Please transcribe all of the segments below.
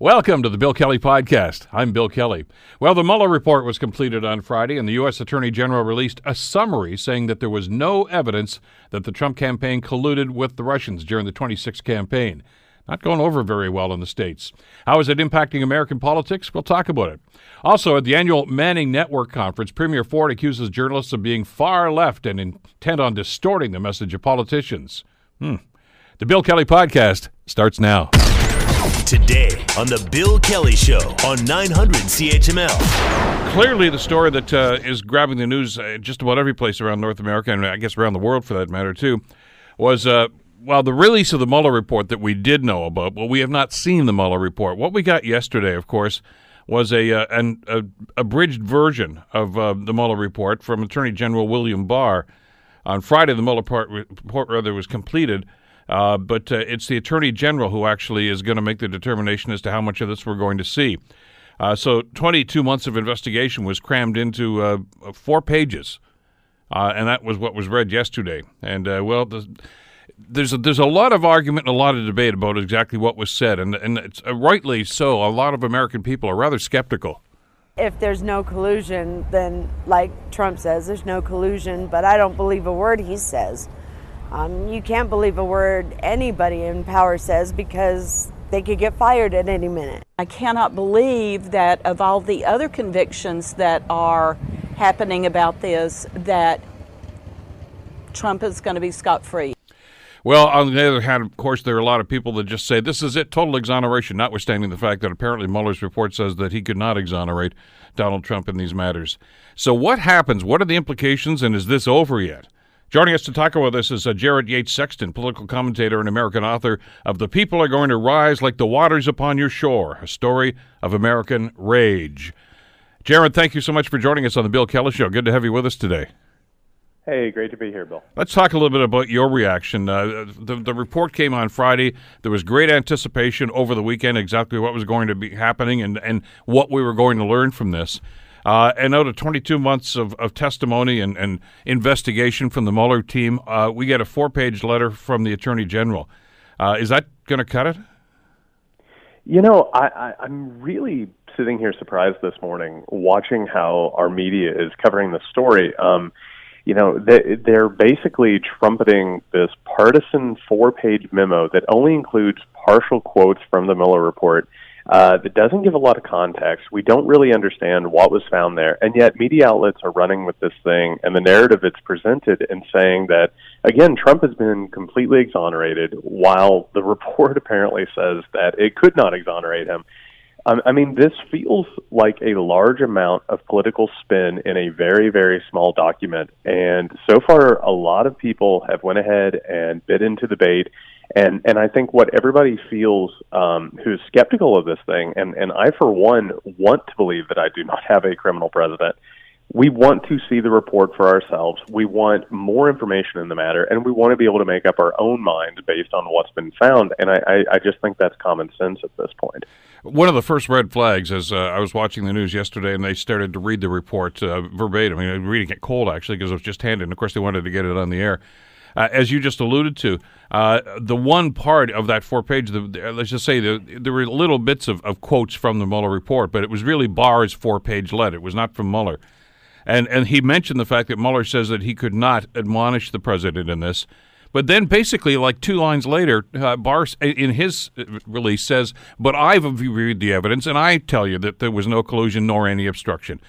Welcome to the Bill Kelly Podcast. I'm Bill Kelly. Well, the Mueller report was completed on Friday, and the U.S. Attorney General released a summary saying that there was no evidence that the Trump campaign colluded with the Russians during the 26 campaign. Not going over very well in the States. How is it impacting American politics? We'll talk about it. Also, at the annual Manning Network Conference, Premier Ford accuses journalists of being far left and intent on distorting the message of politicians. Hmm. The Bill Kelly Podcast starts now. Today on The Bill Kelly Show on 900 CHML. Clearly, the story that uh, is grabbing the news uh, just about every place around North America, and I guess around the world for that matter, too, was. Uh, well, the release of the Mueller report that we did know about, well, we have not seen the Mueller report. What we got yesterday, of course, was a uh, an a, abridged version of uh, the Mueller report from Attorney General William Barr. On Friday, the Mueller report, report rather was completed. Uh, but uh, it's the Attorney General who actually is going to make the determination as to how much of this we're going to see. Uh, so 22 months of investigation was crammed into uh, four pages, uh, and that was what was read yesterday. And, uh, well, the, there's a, there's a lot of argument and a lot of debate about exactly what was said, and, and it's rightly so. A lot of American people are rather skeptical. If there's no collusion, then, like Trump says, there's no collusion, but I don't believe a word he says. Um, you can't believe a word anybody in power says because they could get fired at any minute. I cannot believe that of all the other convictions that are happening about this, that Trump is going to be scot free. Well, on the other hand, of course, there are a lot of people that just say this is it, total exoneration, notwithstanding the fact that apparently Mueller's report says that he could not exonerate Donald Trump in these matters. So, what happens? What are the implications, and is this over yet? Joining us to talk about this is uh, Jared Yates Sexton, political commentator and American author of The People Are Going to Rise Like the Waters Upon Your Shore, a story of American rage. Jared, thank you so much for joining us on The Bill Kelly Show. Good to have you with us today. Hey, great to be here, Bill. Let's talk a little bit about your reaction. Uh, the, the report came on Friday. There was great anticipation over the weekend, exactly what was going to be happening and, and what we were going to learn from this. Uh, and out of 22 months of, of testimony and, and, investigation from the Mueller team, uh, we get a four page letter from the Attorney General. Uh, is that going to cut it? You know, I, I, I'm really sitting here surprised this morning watching how our media is covering the story. Um, you know, they, they're basically trumpeting this partisan four page memo that only includes partial quotes from the Mueller report uh, that doesn't give a lot of context. We don't really understand what was found there, and yet media outlets are running with this thing, and the narrative it's presented and saying that again, Trump has been completely exonerated, while the report apparently says that it could not exonerate him. Um, I mean, this feels like a large amount of political spin in a very, very small document. And so far, a lot of people have went ahead and bit into the bait. And and I think what everybody feels um, who's skeptical of this thing, and and I for one want to believe that I do not have a criminal president. We want to see the report for ourselves. We want more information in the matter, and we want to be able to make up our own minds based on what's been found. And I, I, I just think that's common sense at this point. One of the first red flags, as uh, I was watching the news yesterday, and they started to read the report uh, verbatim. I mean, reading it cold actually because it was just handed. And of course, they wanted to get it on the air. Uh, as you just alluded to, uh, the one part of that four page, the, let's just say the, there were little bits of, of, quotes from the Mueller report, but it was really Barr's four page letter. It was not from Mueller. And, and he mentioned the fact that Mueller says that he could not admonish the president in this. But then, basically, like two lines later, uh, Barr, in his uh, release, says, But I've reviewed the evidence, and I tell you that there was no collusion nor any obstruction.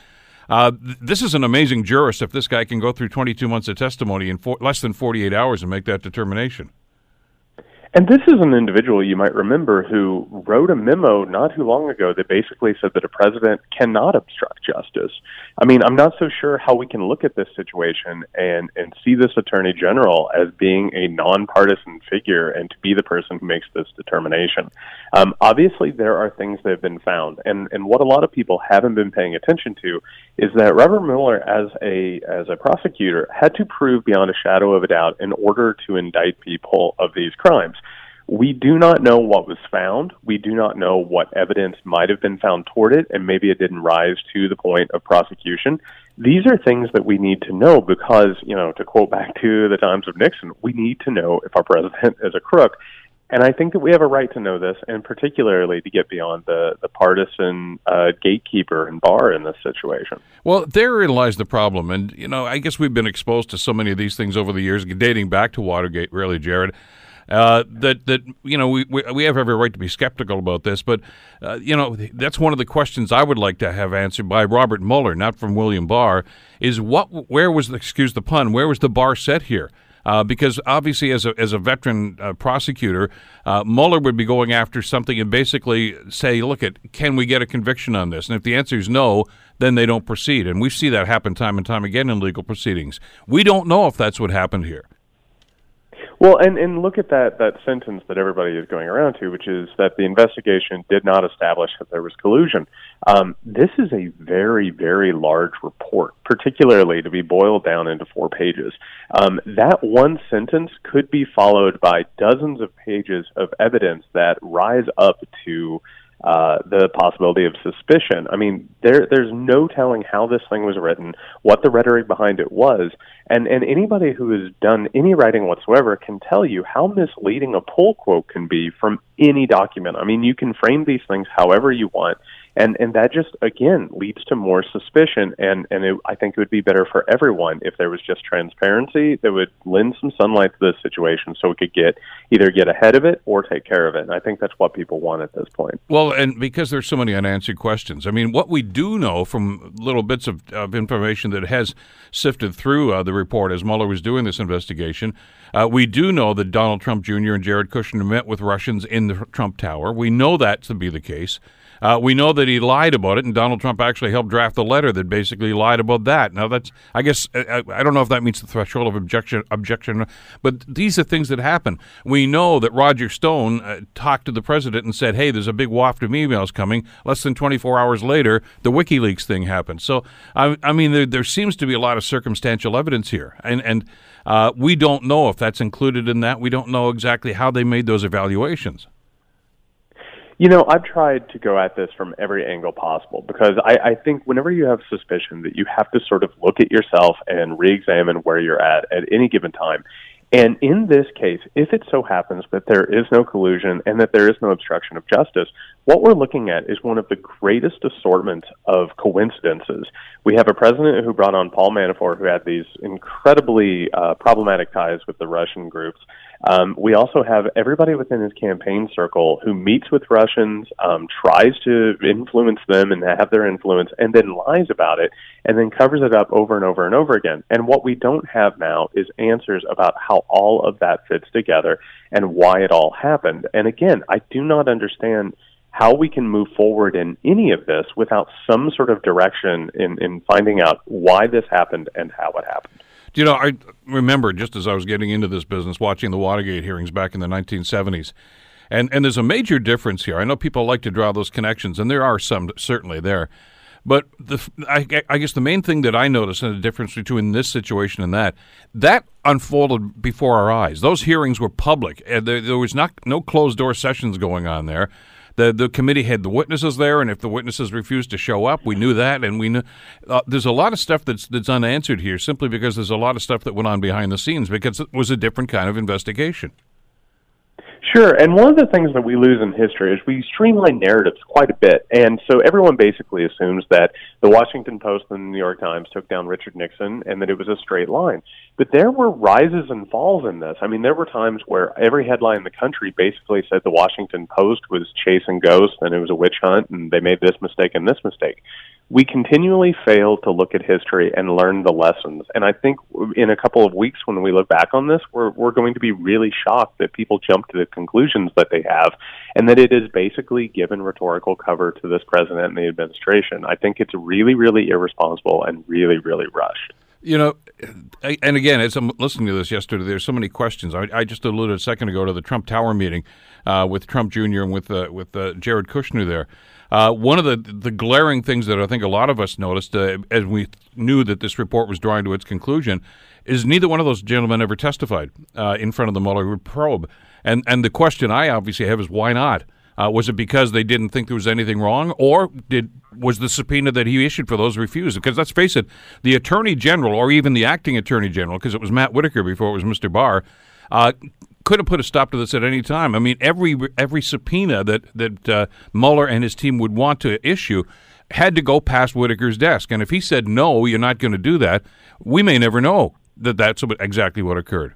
Uh, this is an amazing jurist if this guy can go through 22 months of testimony in four, less than 48 hours and make that determination. And this is an individual you might remember who wrote a memo not too long ago that basically said that a president cannot obstruct justice. I mean, I'm not so sure how we can look at this situation and, and see this attorney general as being a nonpartisan figure and to be the person who makes this determination. Um, obviously, there are things that have been found, and, and what a lot of people haven't been paying attention to is that Robert Mueller, as a as a prosecutor, had to prove beyond a shadow of a doubt in order to indict people of these crimes. We do not know what was found. We do not know what evidence might have been found toward it, and maybe it didn't rise to the point of prosecution. These are things that we need to know because, you know, to quote back to the times of Nixon, we need to know if our president is a crook. And I think that we have a right to know this, and particularly to get beyond the, the partisan uh, gatekeeper and Barr in this situation. Well, therein lies the problem. And, you know, I guess we've been exposed to so many of these things over the years, dating back to Watergate, really, Jared. Uh, that that you know we, we, we have every right to be skeptical about this, but uh, you know that's one of the questions I would like to have answered by Robert Mueller, not from William Barr. Is what where was the excuse the pun? Where was the bar set here? Uh, because obviously, as a as a veteran uh, prosecutor, uh, Mueller would be going after something and basically say, "Look, at can we get a conviction on this?" And if the answer is no, then they don't proceed. And we see that happen time and time again in legal proceedings. We don't know if that's what happened here. Well, and, and look at that, that sentence that everybody is going around to, which is that the investigation did not establish that there was collusion. Um, this is a very, very large report, particularly to be boiled down into four pages. Um, that one sentence could be followed by dozens of pages of evidence that rise up to uh, the possibility of suspicion. I mean, there there's no telling how this thing was written, what the rhetoric behind it was, and and anybody who has done any writing whatsoever can tell you how misleading a pull quote can be from any document. I mean, you can frame these things however you want, and and that just again leads to more suspicion. And and it, I think it would be better for everyone if there was just transparency that would lend some sunlight to this situation so we could get either get ahead of it or take care of it. And I think that's what people want at this point. Well and because there's so many unanswered questions. I mean what we do know from little bits of, of information that has sifted through uh, the report as Mueller was doing this investigation uh, we do know that Donald Trump Jr. and Jared Kushner met with Russians in the Trump Tower. We know that to be the case uh, we know that he lied about it, and Donald Trump actually helped draft the letter that basically lied about that. Now, that's I guess I, uh, uh, I don't know if that meets the threshold of objection. Objection, but these are things that happen. We know that Roger Stone uh, talked to the president and said, "Hey, there's a big waft of emails coming." Less than 24 hours later, the WikiLeaks thing happened. So, I, I mean, there, there seems to be a lot of circumstantial evidence here, and and uh, we don't know if that's included in that. We don't know exactly how they made those evaluations. You know, I've tried to go at this from every angle possible because I, I think whenever you have suspicion that you have to sort of look at yourself and re-examine where you're at at any given time. And in this case, if it so happens that there is no collusion and that there is no obstruction of justice, what we're looking at is one of the greatest assortment of coincidences. We have a president who brought on Paul Manafort, who had these incredibly uh, problematic ties with the Russian groups. Um, we also have everybody within his campaign circle who meets with Russians, um, tries to influence them and have their influence, and then lies about it, and then covers it up over and over and over again. And what we don't have now is answers about how all of that fits together and why it all happened. And again, I do not understand how we can move forward in any of this without some sort of direction in, in finding out why this happened and how it happened. You know, I remember just as I was getting into this business, watching the Watergate hearings back in the 1970s. And, and there's a major difference here. I know people like to draw those connections, and there are some certainly there. But the, I, I, guess the main thing that I noticed in the difference between this situation and that, that unfolded before our eyes. Those hearings were public. and There, there was not no closed door sessions going on there the the committee had the witnesses there, and if the witnesses refused to show up, we knew that, and we knew uh, there's a lot of stuff that's that's unanswered here, simply because there's a lot of stuff that went on behind the scenes because it was a different kind of investigation. Sure, and one of the things that we lose in history is we streamline narratives quite a bit, and so everyone basically assumes that the Washington Post and the New York Times took down Richard Nixon and that it was a straight line. But there were rises and falls in this. I mean, there were times where every headline in the country basically said the Washington Post was chasing ghosts and it was a witch hunt and they made this mistake and this mistake we continually fail to look at history and learn the lessons. And I think in a couple of weeks, when we look back on this, we're, we're going to be really shocked that people jump to the conclusions that they have and that it is basically given rhetorical cover to this president and the administration. I think it's really, really irresponsible and really, really rushed. You know, and again, as I'm listening to this yesterday, there's so many questions. I, I just alluded a second ago to the Trump Tower meeting uh, with Trump Jr. and with uh, with uh, Jared Kushner there. Uh, one of the the glaring things that I think a lot of us noticed uh, as we knew that this report was drawing to its conclusion is neither one of those gentlemen ever testified uh, in front of the Mueller probe. And and the question I obviously have is why not? Uh, was it because they didn't think there was anything wrong, or did was the subpoena that he issued for those refused? Because let's face it, the attorney general, or even the acting attorney general, because it was Matt Whitaker before it was Mr. Barr, uh, could have put a stop to this at any time. I mean, every every subpoena that that uh, Mueller and his team would want to issue had to go past Whitaker's desk, and if he said no, you're not going to do that, we may never know that that's exactly what occurred.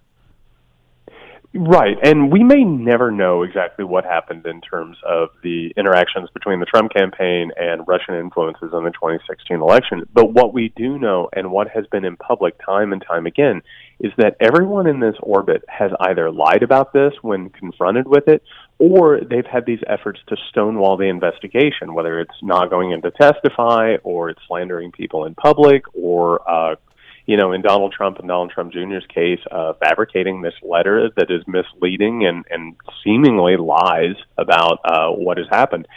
Right, and we may never know exactly what happened in terms of the interactions between the Trump campaign and Russian influences in the 2016 election. But what we do know, and what has been in public time and time again, is that everyone in this orbit has either lied about this when confronted with it, or they've had these efforts to stonewall the investigation, whether it's not going in to testify, or it's slandering people in public, or uh, you know, in Donald Trump and Donald Trump Jr.'s case, uh, fabricating this letter that is misleading and, and seemingly lies about uh, what has happened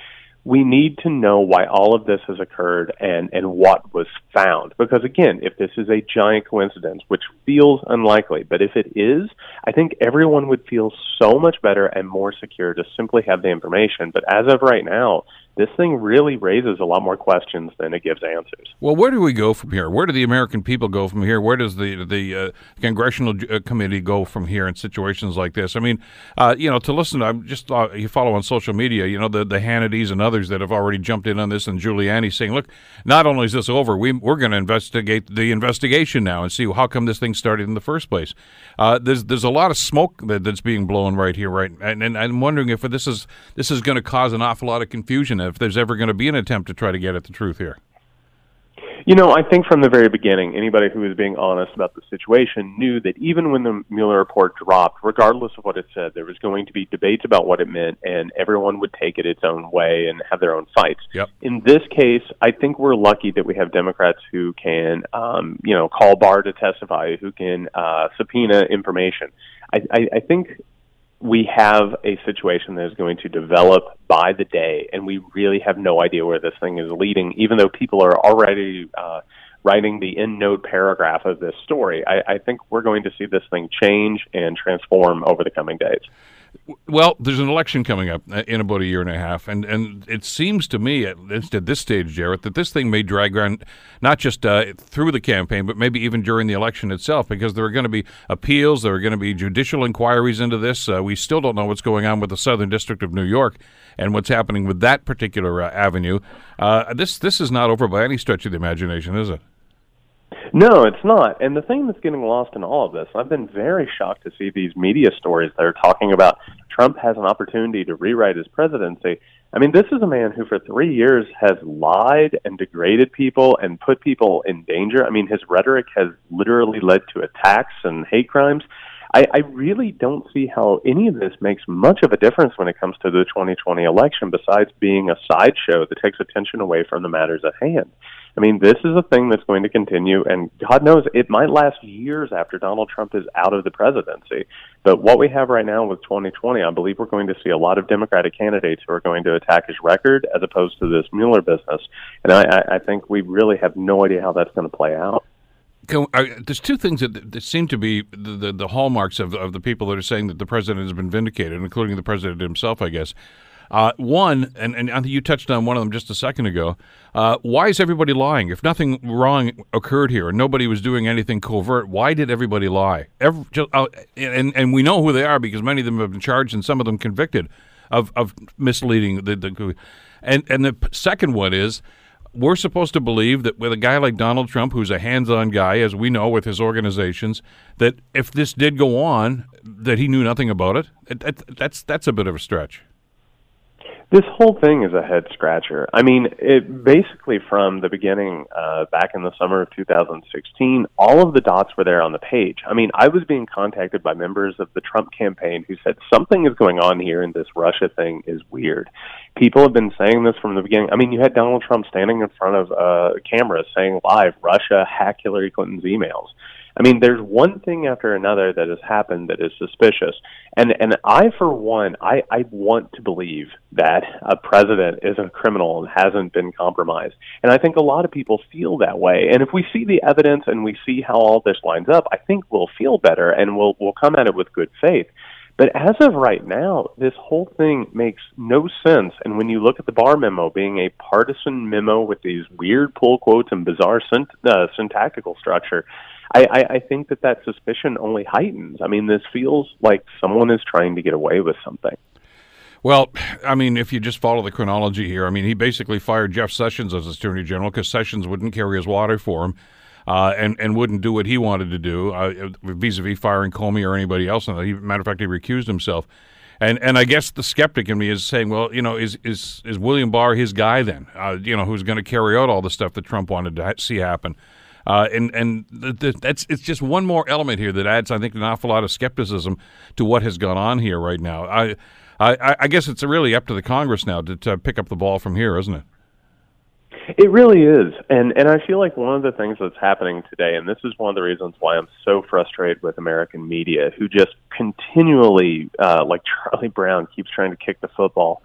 we need to know why all of this has occurred and, and what was found. Because again, if this is a giant coincidence, which feels unlikely, but if it is, I think everyone would feel so much better and more secure to simply have the information. But as of right now, this thing really raises a lot more questions than it gives answers. Well, where do we go from here? Where do the American people go from here? Where does the the uh, congressional uh, committee go from here in situations like this? I mean, uh, you know, to listen, I'm just uh, you follow on social media, you know, the the Hannitys and others that have already jumped in on this, and Giuliani saying, "Look, not only is this over, we we're going to investigate the investigation now and see how come this thing started in the first place." Uh, there's there's a lot of smoke that, that's being blown right here, right, and, and I'm wondering if this is this is going to cause an awful lot of confusion if there's ever going to be an attempt to try to get at the truth here. You know, I think from the very beginning, anybody who was being honest about the situation knew that even when the Mueller report dropped, regardless of what it said, there was going to be debates about what it meant, and everyone would take it its own way and have their own fights. Yep. In this case, I think we're lucky that we have Democrats who can, um, you know, call Barr to testify, who can uh, subpoena information. I, I, I think we have a situation that is going to develop by the day, and we really have no idea where this thing is leading, even though people are already uh, writing the end note paragraph of this story. I, I think we're going to see this thing change and transform over the coming days. Well, there's an election coming up uh, in about a year and a half, and, and it seems to me, at least at this stage, Jared, that this thing may drag on not just uh, through the campaign, but maybe even during the election itself, because there are going to be appeals, there are going to be judicial inquiries into this. Uh, we still don't know what's going on with the Southern District of New York and what's happening with that particular uh, avenue. Uh, this this is not over by any stretch of the imagination, is it? No, it's not. And the thing that's getting lost in all of this, I've been very shocked to see these media stories that are talking about Trump has an opportunity to rewrite his presidency. I mean, this is a man who for three years has lied and degraded people and put people in danger. I mean, his rhetoric has literally led to attacks and hate crimes. I, I really don't see how any of this makes much of a difference when it comes to the 2020 election, besides being a sideshow that takes attention away from the matters at hand. I mean, this is a thing that's going to continue, and God knows it might last years after Donald Trump is out of the presidency. But what we have right now with 2020, I believe we're going to see a lot of Democratic candidates who are going to attack his record as opposed to this Mueller business. And I, I think we really have no idea how that's going to play out. Can, there's two things that, that seem to be the, the, the hallmarks of, of the people that are saying that the president has been vindicated, including the president himself, I guess. Uh, one, and, and I think you touched on one of them just a second ago. Uh, why is everybody lying? If nothing wrong occurred here and nobody was doing anything covert, why did everybody lie? Every, just, uh, and and we know who they are because many of them have been charged and some of them convicted of of misleading the, the and and the second one is we're supposed to believe that with a guy like Donald Trump, who's a hands-on guy, as we know with his organizations, that if this did go on, that he knew nothing about it. it that's that's a bit of a stretch. This whole thing is a head scratcher. I mean, it basically from the beginning, uh, back in the summer of 2016, all of the dots were there on the page. I mean, I was being contacted by members of the Trump campaign who said something is going on here and this Russia thing is weird. People have been saying this from the beginning. I mean, you had Donald Trump standing in front of uh, cameras saying live, Russia hack Hillary Clinton's emails. I mean, there's one thing after another that has happened that is suspicious, and and I, for one, I I want to believe that a president is a criminal and hasn't been compromised, and I think a lot of people feel that way. And if we see the evidence and we see how all this lines up, I think we'll feel better and we'll we'll come at it with good faith. But as of right now, this whole thing makes no sense. And when you look at the Barr memo being a partisan memo with these weird pull quotes and bizarre synt- uh, syntactical structure, I, I, I think that that suspicion only heightens. I mean, this feels like someone is trying to get away with something. Well, I mean, if you just follow the chronology here, I mean, he basically fired Jeff Sessions as Attorney General because Sessions wouldn't carry his water for him. Uh, and and wouldn't do what he wanted to do uh, vis-a-vis firing Comey or anybody else. And he, matter of fact, he recused himself. And and I guess the skeptic in me is saying, well, you know, is is is William Barr his guy then? Uh, you know, who's going to carry out all the stuff that Trump wanted to ha- see happen? Uh, and and th- th- that's it's just one more element here that adds, I think, an awful lot of skepticism to what has gone on here right now. I I, I guess it's really up to the Congress now to, to pick up the ball from here, isn't it? It really is, and and I feel like one of the things that's happening today, and this is one of the reasons why I'm so frustrated with American media, who just continually, uh, like Charlie Brown, keeps trying to kick the football.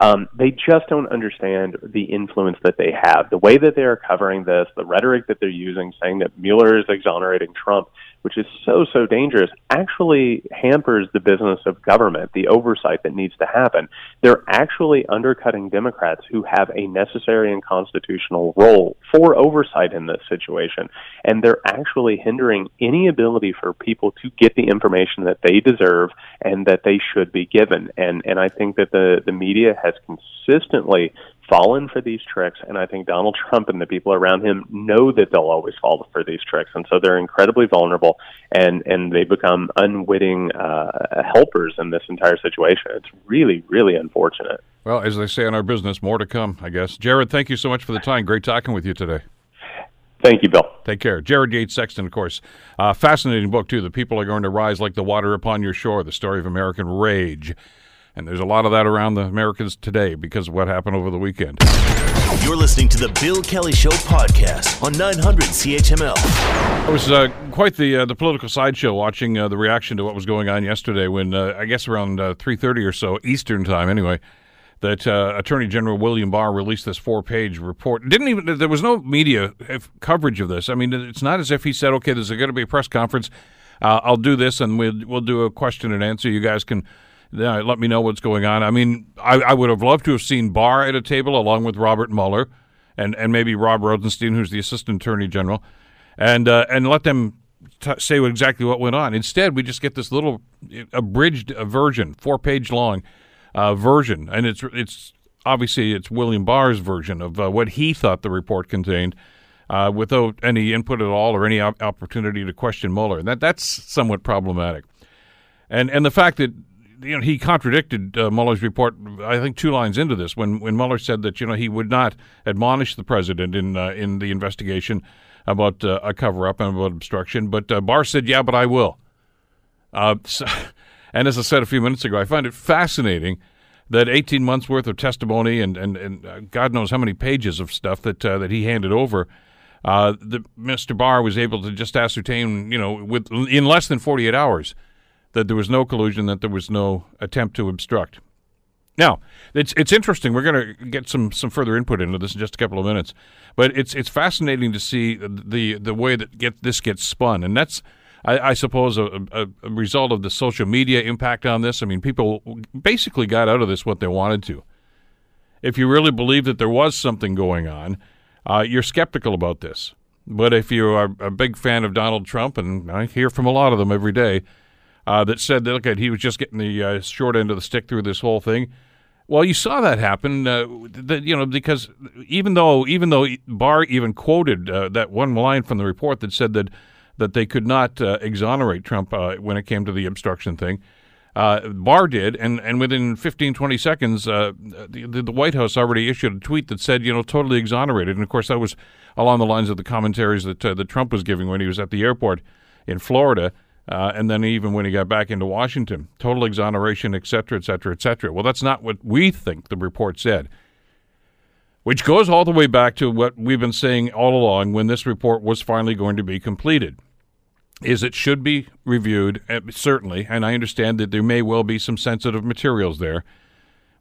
Um, they just don't understand the influence that they have. The way that they are covering this, the rhetoric that they're using, saying that Mueller is exonerating Trump, which is so, so dangerous, actually hampers the business of government, the oversight that needs to happen. They're actually undercutting Democrats who have a necessary and constitutional role for oversight in this situation. And they're actually hindering any ability for people to get the information that they deserve and that they should be given. And, and I think that the, the media has consistently fallen for these tricks, and I think Donald Trump and the people around him know that they'll always fall for these tricks, and so they're incredibly vulnerable, and and they become unwitting uh, helpers in this entire situation. It's really, really unfortunate. Well, as they say in our business, more to come, I guess. Jared, thank you so much for the time. Great talking with you today. Thank you, Bill. Take care. Jared Yates Sexton, of course. Uh, fascinating book, too. The people are going to rise like the water upon your shore, the story of American rage. And there's a lot of that around the Americans today because of what happened over the weekend. You're listening to the Bill Kelly Show podcast on 900 CHML. It was uh, quite the uh, the political sideshow watching uh, the reaction to what was going on yesterday when uh, I guess around 3:30 uh, or so Eastern time anyway that uh, Attorney General William Barr released this four-page report. Didn't even there was no media coverage of this. I mean, it's not as if he said, "Okay, there's going to be a press conference. I'll do this, and we'll we'll do a question and answer. You guys can." Let me know what's going on. I mean, I, I, would have loved to have seen Barr at a table along with Robert Mueller and, and maybe Rob Rosenstein, who's the Assistant Attorney General, and uh, and let them t- say exactly what went on. Instead, we just get this little abridged version, four page long uh, version, and it's it's obviously it's William Barr's version of uh, what he thought the report contained. Uh, without any input at all or any op- opportunity to question Mueller, and that that's somewhat problematic, and and the fact that you know, he contradicted uh, Mueller's report. I think two lines into this, when when Mueller said that you know he would not admonish the president in uh, in the investigation about uh, a cover up and about obstruction, but uh, Barr said, "Yeah, but I will." Uh, so, and as I said a few minutes ago, I find it fascinating that 18 months worth of testimony and and, and uh, God knows how many pages of stuff that that he handed over. The, Mr. Barr was able to just ascertain, you know, with in less than 48 hours, that there was no collusion, that there was no attempt to obstruct. Now, it's it's interesting. We're going to get some some further input into this in just a couple of minutes, but it's it's fascinating to see the the way that get this gets spun, and that's I, I suppose a, a, a, result of the social media impact on this. I mean, people basically got out of this what they wanted to. If you really believe that there was something going on, uh, you're skeptical about this. But if you are a big fan of Donald Trump, and I hear from a lot of them every day, uh, that said that look, he was just getting the uh, short end of the stick through this whole thing. Well, you saw that happen, uh, that, you know, because even though even though Barr even quoted uh, that one line from the report that said that that they could not uh, exonerate Trump uh, when it came to the obstruction thing, Barr did, and, and within 15, 20 seconds, the, the White House already issued a tweet that said, you know, totally exonerated. And of course, that was along the lines of the commentaries that that Trump was giving when he was at the airport in Florida. Uh, and then even when he got back into Washington, total exoneration, et cetera, et cetera, et cetera. Well, that's not what we think the report said, which goes all the way back to what we've been saying all along when this report was finally going to be completed. Is it should be reviewed, uh, certainly, and I understand that there may well be some sensitive materials there.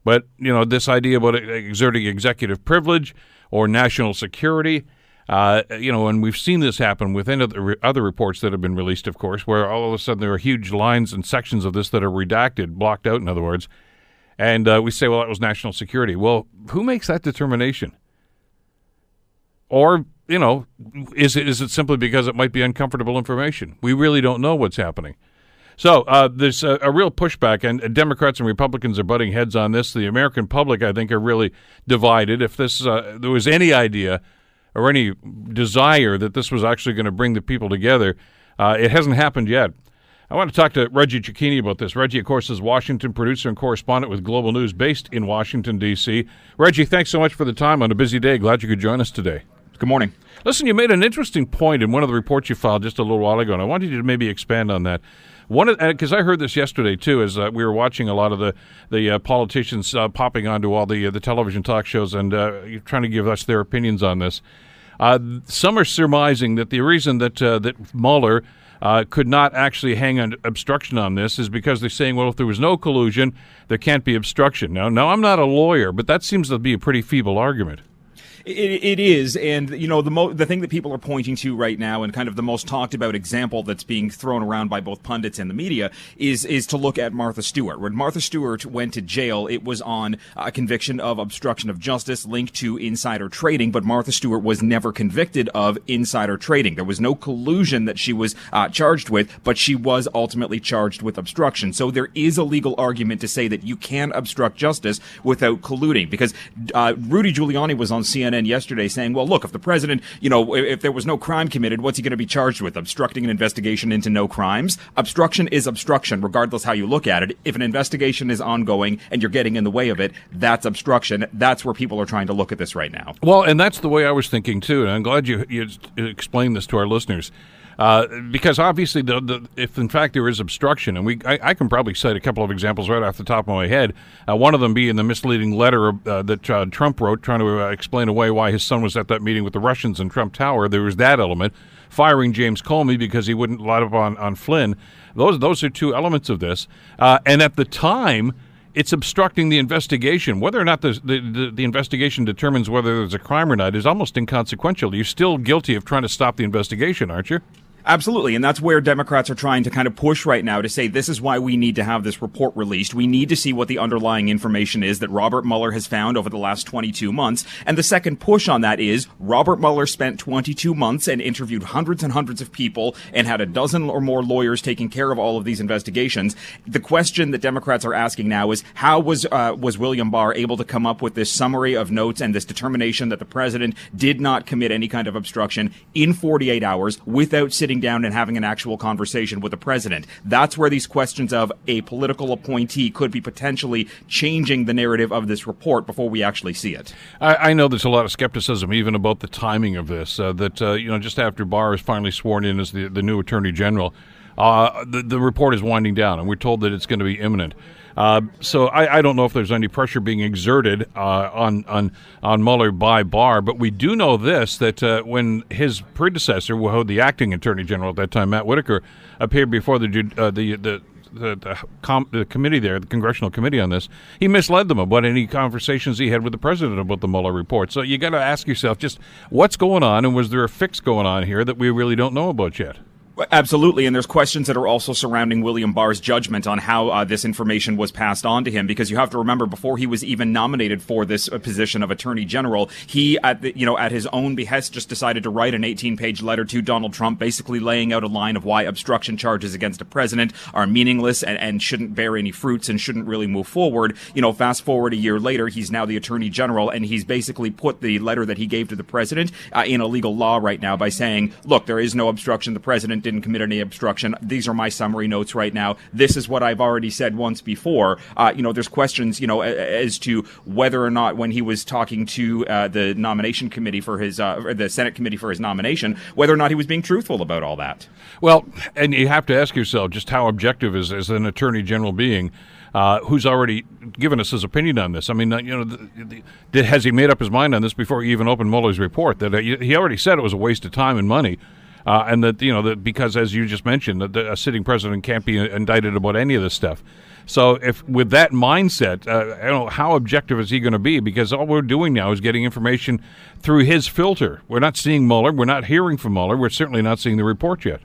But, you know, this idea about exerting executive privilege or national security, uh, you know, and we've seen this happen within other, other reports that have been released, of course, where all of a sudden there are huge lines and sections of this that are redacted, blocked out, in other words. And uh, we say, well, that was national security. Well, who makes that determination? Or you know, is it is it simply because it might be uncomfortable information? We really don't know what's happening. So uh, there's a, a, real pushback, and, Democrats and Republicans are butting heads on this. The American public, I think, are really divided. If this uh, there was any idea or any desire that this was actually going to bring the people together, uh, it hasn't happened yet. I want to talk to Reggie Cecchini about this. Reggie, of course, is Washington producer and correspondent with Global News based in Washington, D.C. Reggie, thanks so much for the time on a busy day. Glad you could join us today. Good morning. Listen, you made an interesting point in one of the reports you filed just a little while ago, and I wanted you to maybe expand on that. One because I heard this yesterday too, as uh, we were watching a lot of the the uh, politicians uh, popping onto all the uh, the television talk shows and uh, trying to give us their opinions on this. Uh, some are surmising that the reason that that Mueller could not actually hang an obstruction on this is because they're saying, well, if there was no collusion, there can't be obstruction. Now, now I'm not a lawyer, but that seems to be a pretty feeble argument. It, it is, and you know the mo- the thing that people are pointing to right now, and kind of the most talked about example that's being thrown around by both pundits and the media, is is to look at Martha Stewart. When Martha Stewart went to jail, it was on a conviction of obstruction of justice linked to insider trading, but Martha Stewart was never convicted of insider trading. There was no collusion that she was uh, charged with, but she was ultimately charged with obstruction. So there is a legal argument to say that you can obstruct justice without colluding, because uh, Rudy Giuliani was on CNN CNN yesterday saying, well, look, if the president, you know, if there was no crime committed, what's he going to be charged with? Obstructing an investigation into no crimes? Obstruction is obstruction, regardless how you look at it. If an investigation is ongoing and you're getting in the way of it, that's obstruction. That's where people are trying to look at this right now. Well, and that's the way I was thinking too. And I'm glad you, you explained this to our listeners. Uh, because obviously, the, the, if in fact there is obstruction, and we, I, I, can probably cite a couple of examples right off the top of my head. Uh, one of them being the misleading letter uh, that uh, Trump wrote, trying to uh, explain away why his son was at that meeting with the Russians in Trump Tower. There was that element. Firing James Comey because he wouldn't light up on, on Flynn. Those those are two elements of this. and at the time it's obstructing the investigation. Whether or not the, the, the, investigation determines whether there's a crime or not is almost inconsequential. You're still guilty of trying to stop the investigation, aren't you? Absolutely. And that's where Democrats are trying to kind of push right now to say this is why we need to have this report released. We need to see what the underlying information is that Robert Mueller has found over the last 22 months. And the second push on that is Robert Mueller spent 22 months and interviewed hundreds and hundreds of people and had a dozen or more lawyers taking care of all of these investigations. The question that Democrats are asking now is how was uh, was William Barr able to come up with this summary of notes and this determination that the president did not commit any kind of obstruction in 48 hours without sitting sitting down and having an actual conversation with the president. That's where these questions of a political appointee could be potentially changing the narrative of this report before we actually see it. I, I know there's a lot of skepticism even about the timing of this. Uh, that uh, you know, just after Barr is finally sworn in as the the new attorney general, uh, the the report is winding down, and we're told that it's going to be imminent. Uh, so I, I, don't know if there's any pressure being exerted uh, on on on Mueller by Barr, but we do know this that uh, when his predecessor, who the acting attorney general at that time, Matt Whitaker, appeared before the uh, the the the, the, com- the, committee there, the congressional committee on this, he misled them about any conversations he had with the president about the Mueller report. So you got to ask yourself just what's going on, and was there a fix going on here that we really don't know about yet? Absolutely, and there's questions that are also surrounding William Barr's judgment on how uh, this information was passed on to him. Because you have to remember, before he was even nominated for this uh, position of Attorney General, he, at the, you know, at his own behest, just decided to write an 18-page letter to Donald Trump, basically laying out a line of why obstruction charges against a president are meaningless and, and shouldn't bear any fruits and shouldn't really move forward. You know, fast forward a year later, he's now the Attorney General, and he's basically put the letter that he gave to the president uh, in a legal law right now by saying, "Look, there is no obstruction. The president didn't commit any obstruction. These are my summary notes right now. This is what I've already said once before. Uh, you know, there's questions, you know, as to whether or not when he was talking to uh, the nomination committee for his, uh, the Senate committee for his nomination, whether or not he was being truthful about all that. Well, and you have to ask yourself just how objective is, is an attorney general being? Uh, who's already given us his opinion on this. I mean, uh, you know, the, the, has he made up his mind on this before he even opened Mueller's report? That uh, he already said it was a waste of time and money uh, and that you know that because as you just mentioned, that a sitting president can't be indicted about any of this stuff. So if with that mindset, uh, I don't know how objective is he going to be because all we're doing now is getting information through his filter. We're not seeing Mueller. We're not hearing from Mueller. We're certainly not seeing the report yet.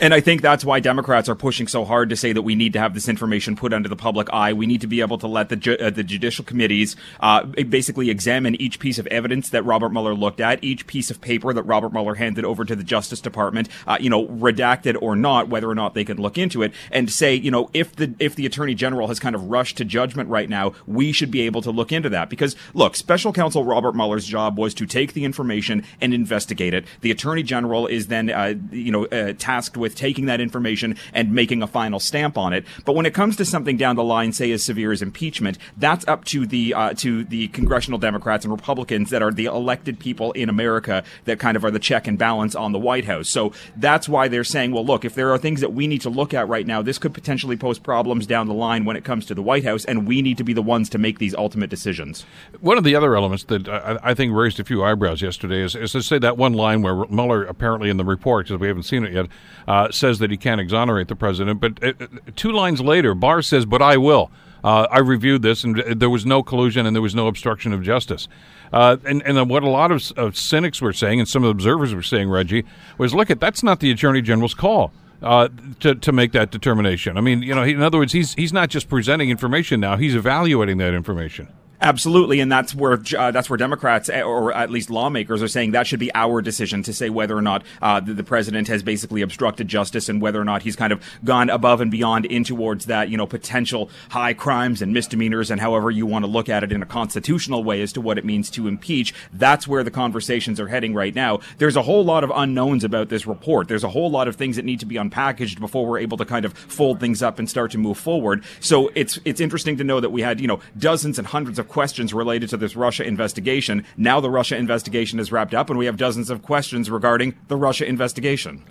And I think that's why Democrats are pushing so hard to say that we need to have this information put under the public eye. We need to be able to let the ju- uh, the judicial committees uh, basically examine each piece of evidence that Robert Mueller looked at, each piece of paper that Robert Mueller handed over to the Justice Department, uh, you know, redacted or not, whether or not they could look into it, and say, you know, if the if the Attorney General has kind of rushed to judgment right now, we should be able to look into that because look, Special Counsel Robert Mueller's job was to take the information and investigate it. The Attorney General is then, uh, you know, uh, tasked with taking that information and making a final stamp on it. But when it comes to something down the line, say as severe as impeachment, that's up to the uh, to the congressional Democrats and Republicans that are the elected people in America that kind of are the check and balance on the White House. So that's why they're saying, well, look, if there are things that we need to look at right now, this could potentially pose problems down the line when it comes to the White House, and we need to be the ones to make these ultimate decisions. One of the other elements that I, I think raised a few eyebrows yesterday is, is to say that one line where Mueller apparently in the report, because we haven't seen it yet, uh, says that he can't exonerate the president. But uh, two lines later, Barr says, "But I will." Uh, I reviewed this, and there was no collusion and there was no obstruction of justice. Uh, and, and what a lot of, of, cynics were saying, and some observers were saying, Reggie, was look at that's not the attorney general's call. Uh, to to make that determination. I mean, you know, he, in other words, he's he's not just presenting information now; he's evaluating that information. Absolutely, and that's where uh, that's where Democrats eh, or at least lawmakers are saying that should be our decision to say whether or not uh, the, the, president has basically obstructed justice and whether or not he's kind of gone above and beyond in towards that you know potential high crimes and misdemeanors and however you want to look at it in a constitutional way as to what it means to impeach. That's where the conversations are heading right now. There's a whole lot of unknowns about this report. There's a whole lot of things that need to be unpackaged before we're able to kind of fold things up and start to move forward. So it's it's interesting to know that we had you know dozens and hundreds of questions related to this Russia investigation. Now the Russia investigation is wrapped up, and we have dozens of questions regarding the Russia investigation.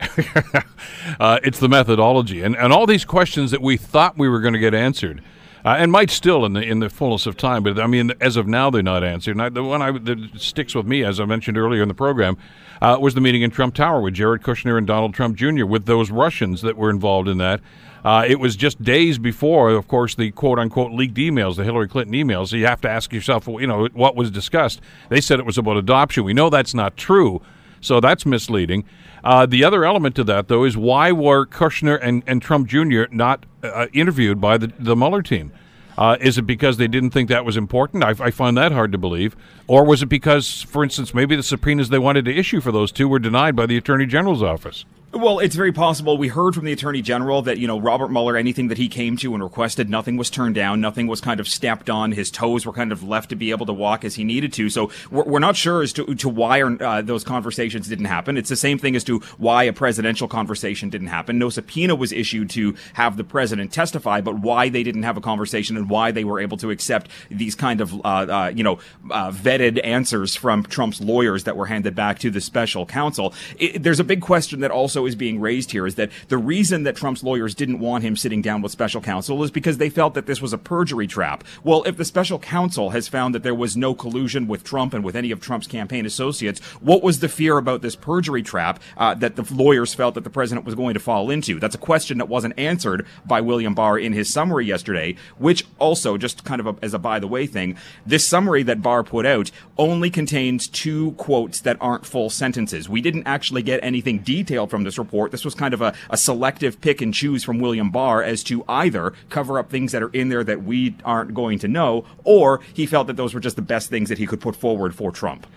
uh, it's the methodology, and and all these questions that we thought we were going to get answered. Uh, and might still in the in the fullness of time, but I mean, as of now, they're not answered. And I, the one I, that sticks with me, as I mentioned earlier in the program, uh, was the meeting in Trump Tower with Jared Kushner and Donald Trump Jr. with those Russians that were involved in that. Uh, it was just days before, of course, the quote unquote leaked emails, the Hillary Clinton emails. So you have to ask yourself, you know, what was discussed. They said it was about adoption. We know that's not true. So that's misleading. Uh, the other element to that, though, is why were Kushner and, and Trump Jr. not uh, interviewed by the, the Mueller team? Uh, is it because they didn't think that was important? I, I, find that hard to believe. Or was it because, for instance, maybe the subpoenas they wanted to issue for those two were denied by the Attorney General's office? Well, it's very possible. We heard from the Attorney General that, you know, Robert Mueller, anything that he came to and requested, nothing was turned down. Nothing was kind of stepped on. His toes were kind of left to be able to walk as he needed to. So we're, we're not sure as to, to why uh, those conversations didn't happen. It's the same thing as to why a presidential conversation didn't happen. No subpoena was issued to have the president testify, but why they didn't have a conversation and why they were able to accept these kind of, uh, uh, you know, uh, vetted answers from Trump's lawyers that were handed back to the special counsel. It, there's a big question that also is being raised here is that the reason that Trump's lawyers didn't want him sitting down with special counsel is because they felt that this was a perjury trap. Well, if the special counsel has found that there was no collusion with Trump and with any of Trump's campaign associates, what was the fear about this perjury trap uh, that the lawyers felt that the president was going to fall into? That's a question that wasn't answered by William Barr in his summary yesterday, which also, just kind of a, as a by the way thing, this summary that Barr put out only contains two quotes that aren't full sentences. We didn't actually get anything detailed from report. This was kind of a, a selective pick and choose from William Barr as to either cover up things that are in there that we aren't going to know, or he felt that those were just the best things that he could put forward for Trump.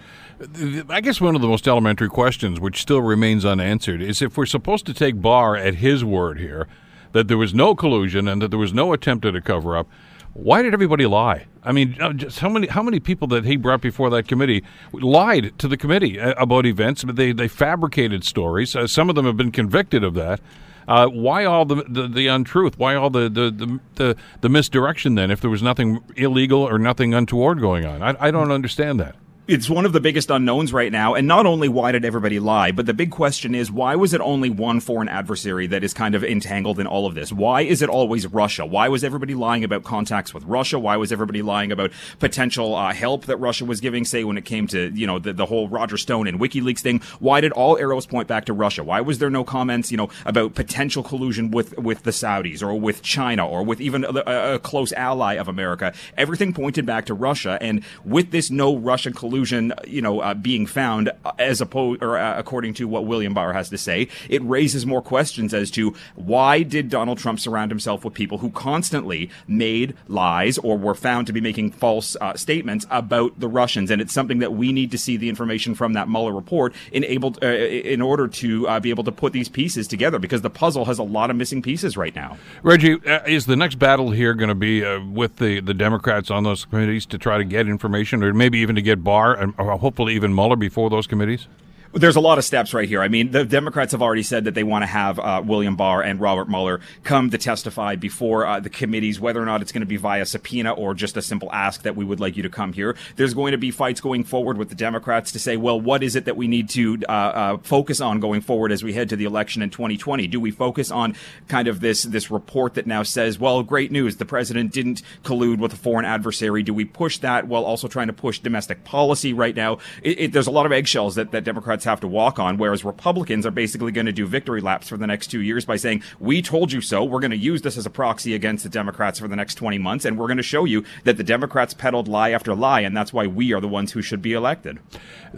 I guess one of the most elementary questions, which still remains unanswered, is if we're supposed to take Barr at his word here, that there was no collusion and that there was no attempt at a cover up, why did everybody lie? I mean, uh, how many how many people that he brought before that committee lied to the committee uh, about events? They they fabricated stories. Uh, some of them have been convicted of that. Uh, why all the, the, the untruth? Why all the, the, the, the, the misdirection then? If there was nothing illegal or nothing untoward going on, I, I don't understand that it's one of the biggest unknowns right now. And not only why did everybody lie, but the big question is why was it only one foreign adversary that is kind of entangled in all of this? Why is it always Russia? Why was everybody lying about contacts with Russia? Why was everybody lying about potential uh, help that Russia was giving, say, when it came to, you know, the, the whole Roger Stone and WikiLeaks thing? Why did all arrows point back to Russia? Why was there no comments, you know, about potential collusion with, with the Saudis or with China or with even a, a close ally of America? Everything pointed back to Russia. And with this no Russian collusion, collusion, you know, uh, being found as opposed or uh, according to what William Barr has to say. It raises more questions as to why did Donald Trump surround himself with people who constantly made lies or were found to be making false uh, statements about the Russians, and it's something that we need to see the information from that Mueller report in able uh, in order to uh, be able to put these pieces together because the puzzle has a lot of missing pieces right now. Reggie, uh, is the next battle here going to be uh, with the, the Democrats on those committees to try to get information, or maybe even to get Barr and uh, hopefully even Mueller before those committees? There's a lot of steps right here. I mean, the Democrats have already said that they want to have uh, William Barr and Robert Mueller come to testify before uh, the committees, whether or not it's going to be via subpoena or just a simple ask that we would like you to come here. There's going to be fights going forward with the Democrats to say, well, what is it that we need to uh, uh focus on going forward as we head to the election in 2020? Do we focus on kind of this this report that now says, well, great news, the president didn't collude with a foreign adversary? Do we push that while also trying to push domestic policy right now? It, it, there's a lot of eggshells that, that Democrats have to walk on, whereas Republicans are basically going to do victory laps for the next two years by saying, we told you so. We're going to use this as a proxy against the Democrats for the next 20 months, and we're going to show you that the Democrats peddled lie after lie, and that's why we are the ones who should be elected.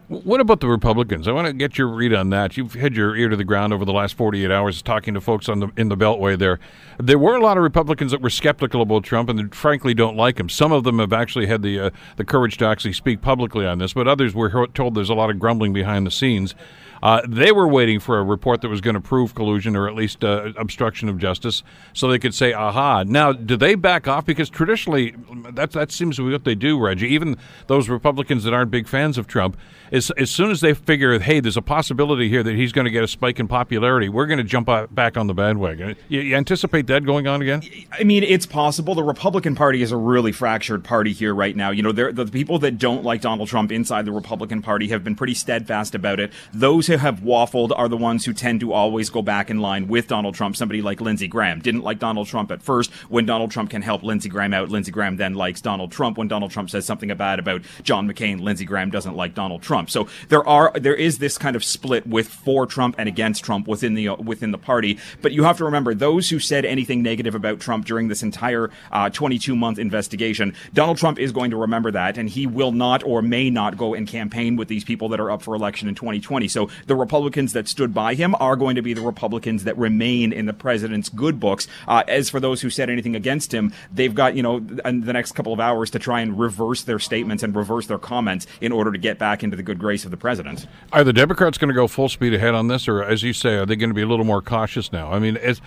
What about the Republicans? I want to get your read on that. You've had your ear to the ground over the last 48 hours talking to folks on the in the Beltway there. There were a lot of Republicans that were skeptical about Trump and frankly don't like him. Some of them have actually had the uh, the courage to actually speak publicly on this, but others were told there's a lot of grumbling behind the scenes means uh, they were waiting for a report that was going to prove collusion or at least uh, obstruction of justice so they could say, aha. Now, do they back off? Because traditionally, that, that seems to be what they do, Reggie. Even those Republicans that aren't big fans of Trump, as, as soon as they figure, hey, there's a possibility here that he's going to get a spike in popularity, we're going to jump back on the bandwagon. You, you anticipate that going on again? I mean, it's possible. The Republican Party is a really fractured party here right now. You know, the people that don't like Donald Trump inside the Republican Party have been pretty steadfast about it. Those who have waffled are the ones who tend to always go back in line with Donald Trump. Somebody like Lindsey Graham didn't like Donald Trump at first. When Donald Trump can help Lindsey Graham out, Lindsey Graham then likes Donald Trump. When Donald Trump says something bad about John McCain, Lindsey Graham doesn't like Donald Trump. So there are there is this kind of split with for Trump and against Trump within the within the party. But you have to remember those who said anything negative about Trump during this entire 22 uh, month investigation, Donald Trump is going to remember that, and he will not or may not go and campaign with these people that are up for election in 2020. So the Republicans that stood by him are going to be the Republicans that remain in the president's good books. Uh, as for those who said anything against him, they've got, you know, the next couple of hours to try and reverse their statements and reverse their comments in order to get back into the good grace of the president. Are the Democrats going to go full speed ahead on this, or as you say, are they going to be a little more cautious now? I mean, as,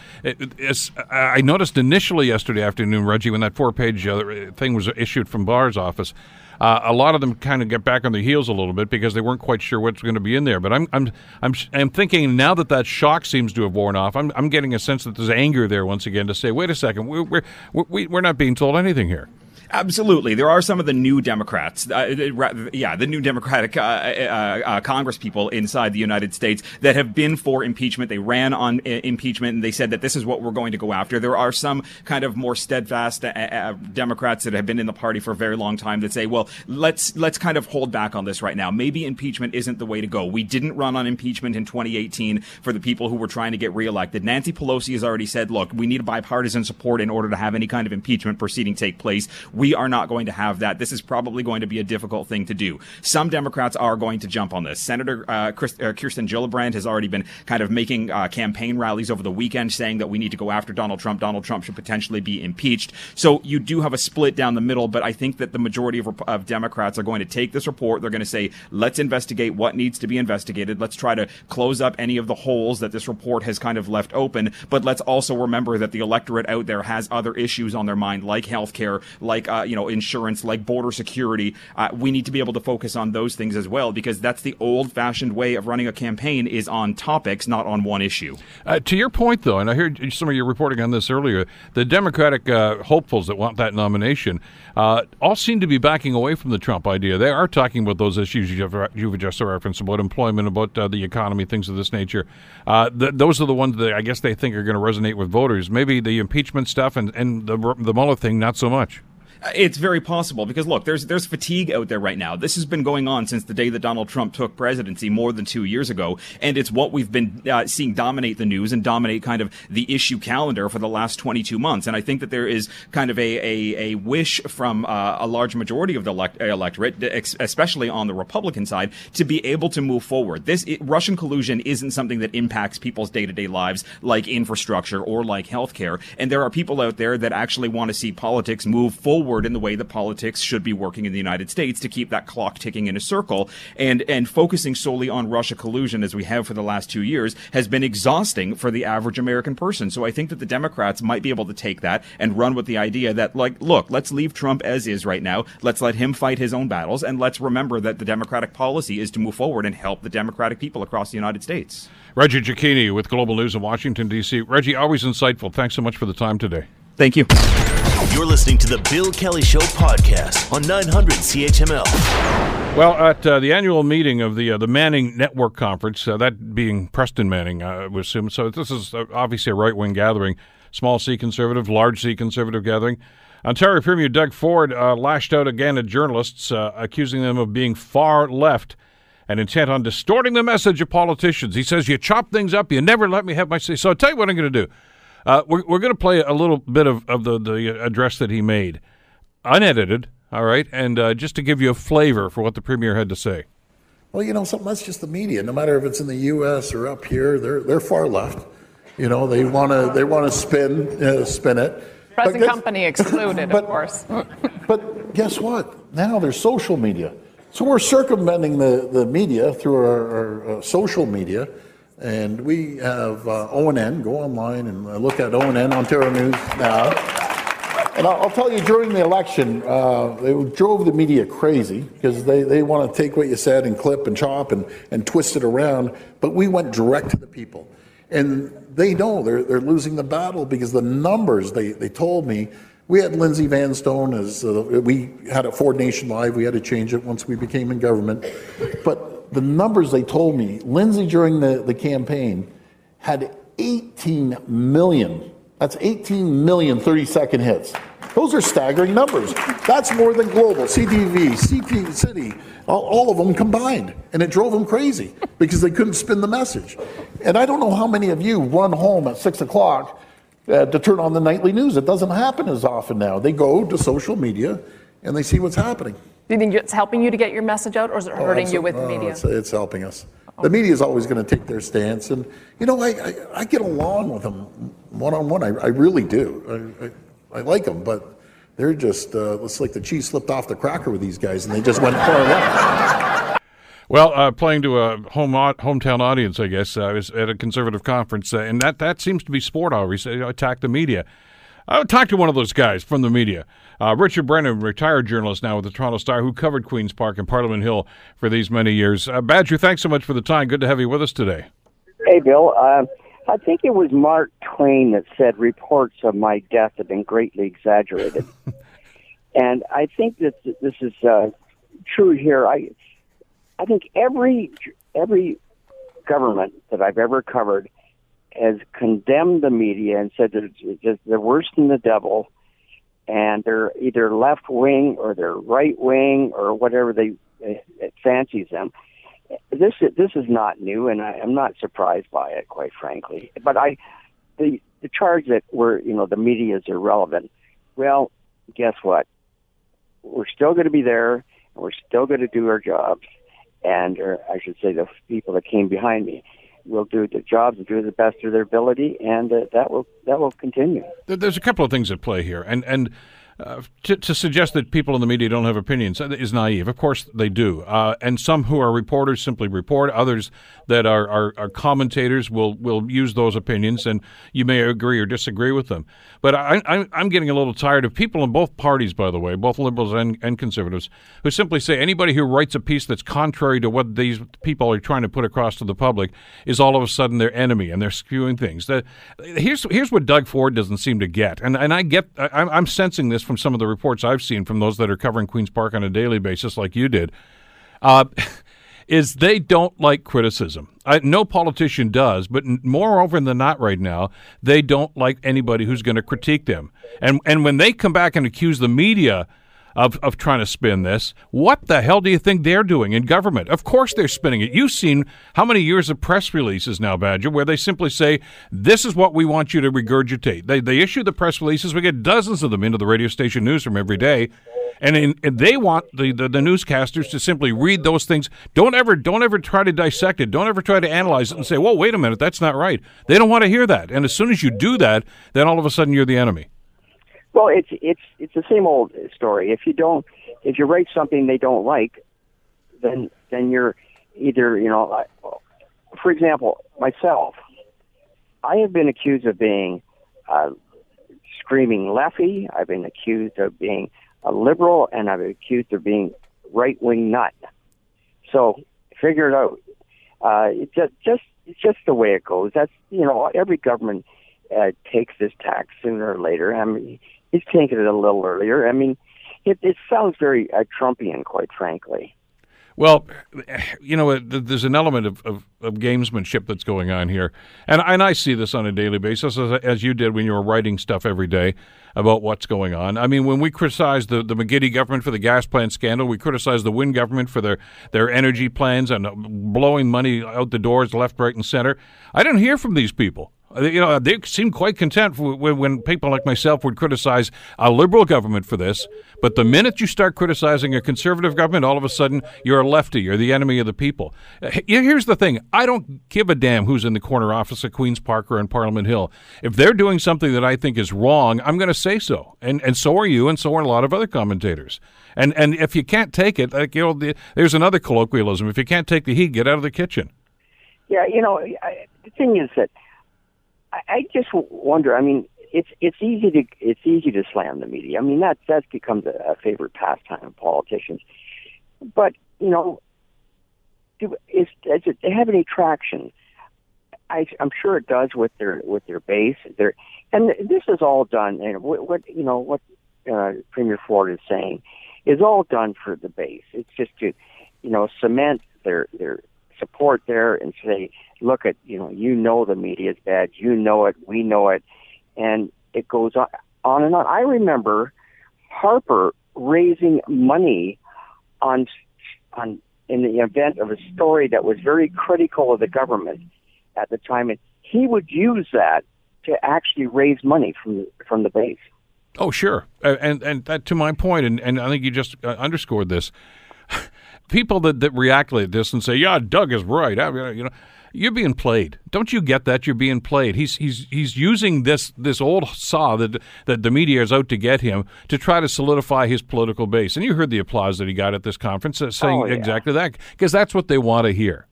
as I noticed initially yesterday afternoon, Reggie, when that four page uh, thing was issued from Barr's office, uh, a lot of them kind of get back on their heels a little bit because they weren't quite sure what's going to be in there. But I'm I'm I'm I'm thinking now that that shock seems to have worn off, I'm I'm getting a sense that there's anger there once again to say, wait a second, we're we're we're not being told anything here. Absolutely, there are some of the new Democrats, uh, uh yeah, the new Democratic uh, uh, uh, Congress people inside the United States that have been for impeachment. They ran on impeachment and they said that this is what we're going to go after. There are some kind of more steadfast uh, Democrats that have been in the party for a very long time that say, well, let's let's kind of hold back on this right now. Maybe impeachment isn't the way to go. We didn't run on impeachment in 2018 for the people who were trying to get reelected. Nancy Pelosi has already said, look, we need bipartisan support in order to have any kind of impeachment proceeding take place. Are not going to have that. This is probably going to be a difficult thing to do. Some Democrats are going to jump on this. Senator uh, Chris, uh, Kirsten Gillibrand has already been kind of making uh, campaign rallies over the weekend saying that we need to go after Donald Trump. Donald Trump should potentially be impeached. So you do have a split down the middle, but I think that the majority of, of Democrats are going to take this report. They're going to say, let's investigate what needs to be investigated. Let's try to close up any of the holes that this report has kind of left open. But let's also remember that the electorate out there has other issues on their mind, like health care, like, uh, you know, insurance, like border security. Uh, we need to be able to focus on those things as well because that's the old-fashioned way of running a campaign is on topics, not on one issue. Uh, to your point, though, and I heard some of your reporting on this earlier, the Democratic uh, hopefuls that want that nomination uh, all seem to be backing away from the Trump idea. They are talking about those issues you've, you've just referenced about employment, about uh, the economy, things of this nature. Th- those are the ones that I guess they think are going to resonate with voters. Maybe the impeachment stuff and, and the, the Mueller thing, not so much. It's very possible because look, there's there's fatigue out there right now. This has been going on since the day that Donald Trump took presidency more than two years ago, and it's what we've been uh, seeing dominate the news and dominate kind of the issue calendar for the last 22 months. And I think that there is kind of a a, a wish from uh, a large majority of the elect- electorate, especially on the Republican side, to be able to move forward. This it, Russian collusion isn't something that impacts people's day to day lives like infrastructure or like healthcare. And there are people out there that actually want to see politics move forward forward in the way that politics should be working in the United States to keep that clock ticking in a circle. And, and focusing solely on Russia collusion as we have for the last two years has been exhausting for the average American person. So I think that the Democrats might be able to take that and run with the idea that, like, look, let's leave Trump as is right now. Let's let him fight his own battles. And let's remember that the Democratic policy is to move forward and help the Democratic people across the United States. Reggie Cecchini with Global News in Washington, D.C. Reggie, always insightful. Thanks so much for the time today. Thank you. You're listening to the Bill Kelly Show podcast on 900 CHML. Well, at uh, the annual meeting of the uh, the Manning Network Conference, uh, that being Preston Manning, I would assume. So this is uh, obviously a right wing gathering, small C conservative, large C conservative gathering. Ontario Premier Doug Ford uh, lashed out again at journalists, uh, accusing them of being far left and intent on distorting the message of politicians. He says, "You chop things up, you never let me have my say." So I'll tell you what I'm going to do. Uh, we're we're going to play a little bit of, of the, the address that he made, unedited, all right, and uh, just to give you a flavor for what the premier had to say. Well, you know, something that's just the media. No matter if it's in the U.S. or up here, they're they're far left. You know, they want to they want to spin uh, spin it. Present company excluded, but, of course. but guess what? Now there's social media, so we're circumventing the, the media through our, our uh, social media and we have uh, ONN, go online and uh, look at ONN, Ontario News now. And I'll, tell you, during the election, uh, they drove the media crazy because they, they want to take what you said and clip and chop and, and twist it around. But we went direct to the people. And they know they're, they're losing the battle because the numbers, they, they told me, we had Lindsay Vanstone as uh, we had a Ford Nation Live. We had to change it once we became in government. But the numbers they told me, Lindsay during the, the campaign had 18 million. That's 18 million 30 second hits. Those are staggering numbers. That's more than Global, CTV, CT City, all, all, of them combined. And it drove them crazy because they couldn't spin the message. And I don't know how many of you run home at 6 o'clock uh, to turn on the nightly news. It doesn't happen as often now. They go to social media and they see what's happening. Do you think it's helping you to get your message out, or is it oh, hurting you with the media? It's, it's, helping us. The media is always going to take their stance, and you know, I, I, I get along with them one on one. I, I really do. I, I, like them, but they're just uh, it's like the cheese slipped off the cracker with these guys, and they just went far left. Well, uh, playing to a home hometown audience, I guess, uh, I was at a conservative conference, uh, and that, that seems to be sport always. Uh, attack the media. I would talk to one of those guys from the media. Uh, Richard Brennan, retired journalist now with the Toronto Star, who covered Queen's Park and Parliament Hill for these many years. Uh, Badger, thanks so much for the time. Good to have you with us today. Hey, Bill. Uh, I think it was Mark Twain that said reports of my death have been greatly exaggerated. and I think that this is uh, true here. I, I think every every government that I've ever covered – has condemned the media and said that they're worse than the devil, and they're either left wing or they're right wing or whatever they uh, it fancies them. This this is not new, and I, I'm not surprised by it, quite frankly. But I, the the charge that we're you know the media is irrelevant. Well, guess what? We're still going to be there, and we're still going to do our jobs, and or I should say the people that came behind me will do the jobs and do the best of their ability, and uh, that will that will continue. There's a couple of things at play here, and and uh, to, to, suggest that people in the media don't have opinions is naive. Of course, they do. Uh, and some who are reporters simply report. Others that are, are, are, commentators will, will use those opinions, and you may agree or disagree with them. But I, am getting a little tired of people in both parties, by the way, both liberals and, and conservatives, who simply say anybody who writes a piece that's contrary to what these people are trying to put across to the public is all of a sudden their enemy, and they're skewing things. The, here's, here's what Doug Ford doesn't seem to get, and, and I get, I, I'm sensing this from some of the reports I've seen from those that are covering Queen's Park on a daily basis, like you did. Uh, is they don't like criticism. I, no politician does, but more often than not, right now, they don't like anybody who's going to critique them. And and when they come back and accuse the media of, of trying to spin this. What the hell do you think they're doing in government? Of course they're spinning it. You've seen how many years of press releases now, Badger, where they simply say, this is what we want you to regurgitate. They, they issue the press releases. We get dozens of them into the radio station newsroom every day. And, in, and they want the, the, the, newscasters to simply read those things. Don't ever don't ever try to dissect it. Don't ever try to analyze it and say, "Well, wait a minute, that's not right." They don't want to hear that. And as soon as you do that, then all of a sudden you're the enemy. Well, it's it's it's the same old story. If you don't, if you write something they don't like, then then you're either you know, for example, myself, I have been accused of being a screaming lefty. I've been accused of being a liberal, and I've been accused of being right wing nut. So figure it out. Uh, it's just just it's just the way it goes. That's you know every government uh, takes this tax sooner or later. I mean, he's taken it a little earlier. I mean, it, it sounds very uh, Trumpian, quite frankly. Well, you know, there's an element of, of, of, gamesmanship that's going on here, and and I see this on a daily basis, as, as you did when you were writing stuff every day about what's going on. I mean, when we criticize the, the McGuinty government for the gas plant scandal, we criticize the Wynne government for their their energy plans and blowing money out the doors left, right, and center. I didn't hear from these people. Uh, you know, uh, they seem quite content when, when people like myself would criticize a liberal government for this. But the minute you start criticizing a conservative government, all of a sudden you're a lefty. You're the enemy of the people. Uh, here's the thing I don't give a damn who's in the corner office at Queen's Park or in Parliament Hill. If they're doing something that I think is wrong, I'm going to say so. And, and so are you, and so are a lot of other commentators. And, and if you can't take it, like, you know, the, there's another colloquialism if you can't take the heat, get out of the kitchen. Yeah, you know, I, the thing is that I, I just wonder. I mean, it's it's easy to it's easy to slam the media. I mean, that that becomes a, a favorite pastime of politicians. But you know, do is does it have any traction? I, I'm sure it does with their with their base. Their and this is all done. And what, what you know what uh, Premier Ford is saying is all done for the base. It's just to you know cement their their support there and say, look at, you know, you know the media is bad, you know it, we know it, and it goes on, on and on. I remember Harper raising money on on in the event of a story that was very critical of the government at the time, and he would use that to actually raise money from from the base. Oh, sure, and and that to my point, and and I think you just uh, underscored this people that, that react like this and say, "Yeah, Doug is right," I you know, you're being played. Don't you get that? You're being played. He's he's he's using this this old saw that that the media is out to get him to try to solidify his political base. And you heard the applause that he got at this conference uh, saying oh, yeah. exactly that because that's what they want to hear.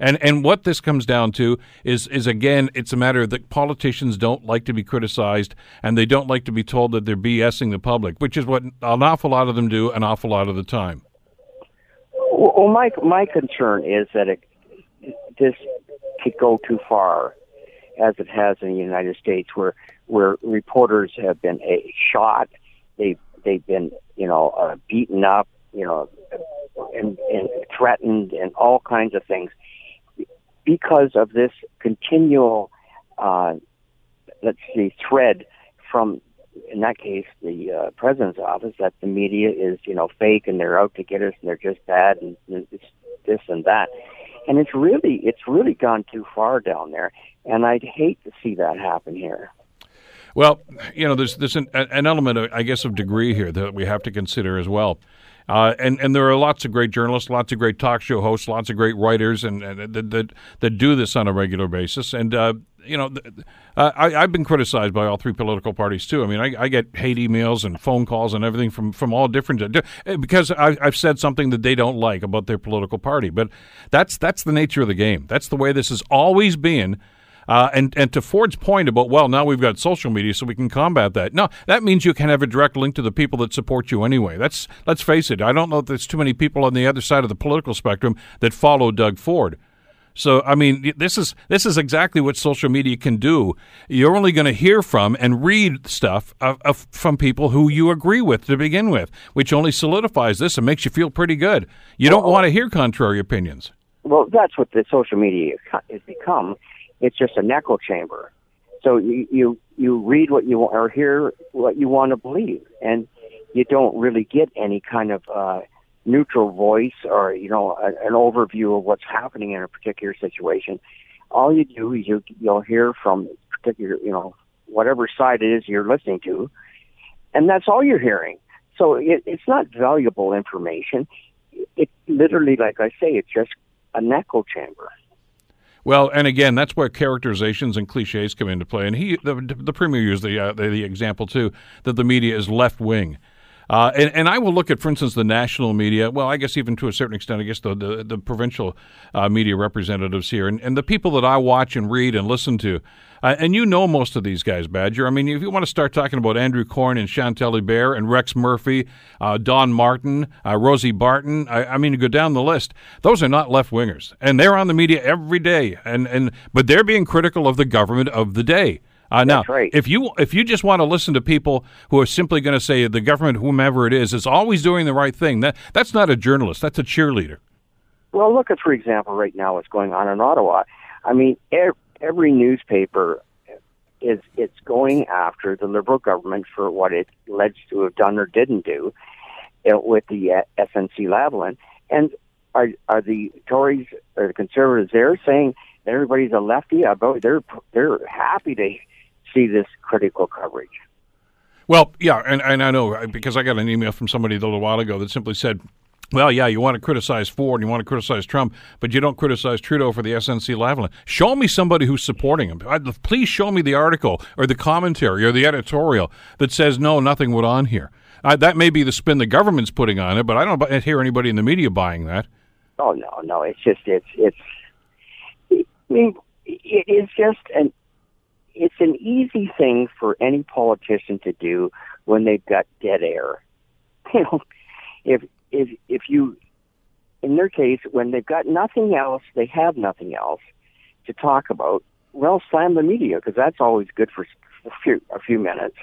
And and what this comes down to is is again, it's a matter that politicians don't like to be criticized and they don't like to be told that they're BSing the public, which is what an awful lot of them do an awful lot of the time. Well, my my concern is that it, this could go too far, as it has in the United States, where where reporters have been eh, shot, they they've been you know uh, beaten up, you know, and, and threatened, and all kinds of things. Because of this continual, uh, let's see, thread from in that case, the uh, president's office, that the media is, you know, fake and they're out to get us and they're just bad and it's this and that. And it's really, it's really gone too far down there. And I'd hate to see that happen here. Well, you know, there's there's an, an element, of, I guess, of degree here that we have to consider as well. Uh, and and there are lots of great journalists, lots of great talk show hosts, lots of great writers, and, and that, that that do this on a regular basis. And uh, you know, uh, I, have been criticized by all three political parties too. I mean, I, I, get hate emails and phone calls and everything from from all different uh, because I, I've said something that they don't like about their political party. But that's that's the nature of the game. That's the way this has always been. Uh, and and to Ford's point about well now we've got social media so we can combat that. No, that means you can have a direct link to the people that support you anyway. That's let's face it. I don't know if there's too many people on the other side of the political spectrum that follow Doug Ford. So I mean, this is this is exactly what social media can do. You're only going to hear from and read stuff of, of, from people who you agree with to begin with, which only solidifies this and makes you feel pretty good. You don't want to hear contrary opinions. Well, that's what the social media has become. It's just an echo chamber. So you you, you read what you want or hear what you want to believe, and you don't really get any kind of uh, neutral voice or you know a, an overview of what's happening in a particular situation. All you do is you you'll hear from particular you know whatever side it is you're listening to, and that's all you're hearing. So it, it's not valuable information. It literally, like I say, it's just an echo chamber. Well, and again, that's where characterizations and cliches come into play. And he, the, the premier, used the, uh, the the example too that the media is left wing. Uh, and, and I will look at, for instance, the national media. Well, I guess even to a certain extent, I guess the the, the provincial uh, media representatives here, and, and the people that I watch and read and listen to. Uh, and you know most of these guys, Badger. I mean, if you want to start talking about Andrew Coyne and Chantal Hébert and Rex Murphy, uh, Don Martin, uh, Rosie Barton, I, I, mean, go down the list. Those are not left wingers, and they're on the media every day. And and but they're being critical of the government of the day. Uh, now, right. if you if you just want to listen to people who are simply going to say the government, whomever it is, is always doing the right thing, that that's not a journalist. That's a cheerleader. Well, look at, for example, right now what's going on in Ottawa. I mean, every newspaper is it's going after the Liberal government for what it alleged to have done or didn't do uh, with the uh, SNC Lavalin. And are are the Tories or the Conservatives there saying everybody's a lefty? About they're they're happy to see this critical coverage. Well, yeah, and, and I know because I got an email from somebody a little while ago that simply said, well, yeah, you want to criticize Ford and you want to criticize Trump, but you don't criticize Trudeau for the SNC Lavalin. Show me somebody who's supporting him. Please show me the article or the commentary or the editorial that says, no, nothing went on here. Uh, that may be the spin the government's putting on it, but I don't hear anybody in the media buying that. Oh no, no, it's just it's it's. I mean, it is just an it's an easy thing for any politician to do when they've got dead air. You know, if if if you, in their case, when they've got nothing else, they have nothing else to talk about. Well, slam the media because that's always good for a few, a few minutes.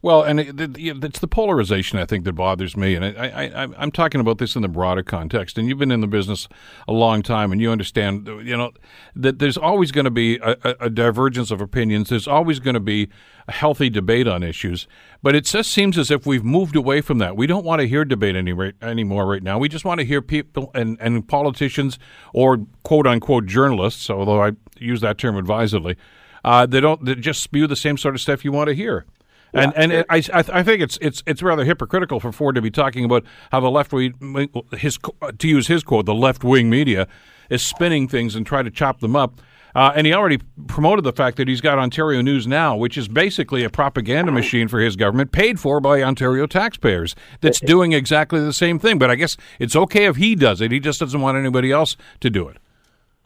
Well, and it, it's the polarization I think that bothers me, and I, I'm talking about this in the broader context. And you've been in the business a long time, and you understand, you know, that there's always going to be a, a divergence of opinions. There's always going to be a healthy debate on issues, but it just seems as if we've moved away from that. We don't want to hear debate any anymore right now. We just want to hear people and, and politicians or quote unquote journalists, although I use that term advisedly. Uh, they don't they just spew the same sort of stuff you want to hear. And yeah. and it, I I think it's it's it's rather hypocritical for Ford to be talking about how the left wing his to use his quote the left wing media is spinning things and try to chop them up. Uh, and he already promoted the fact that he's got Ontario News Now, which is basically a propaganda machine for his government, paid for by Ontario taxpayers, that's doing exactly the same thing. But I guess it's okay if he does it. He just doesn't want anybody else to do it.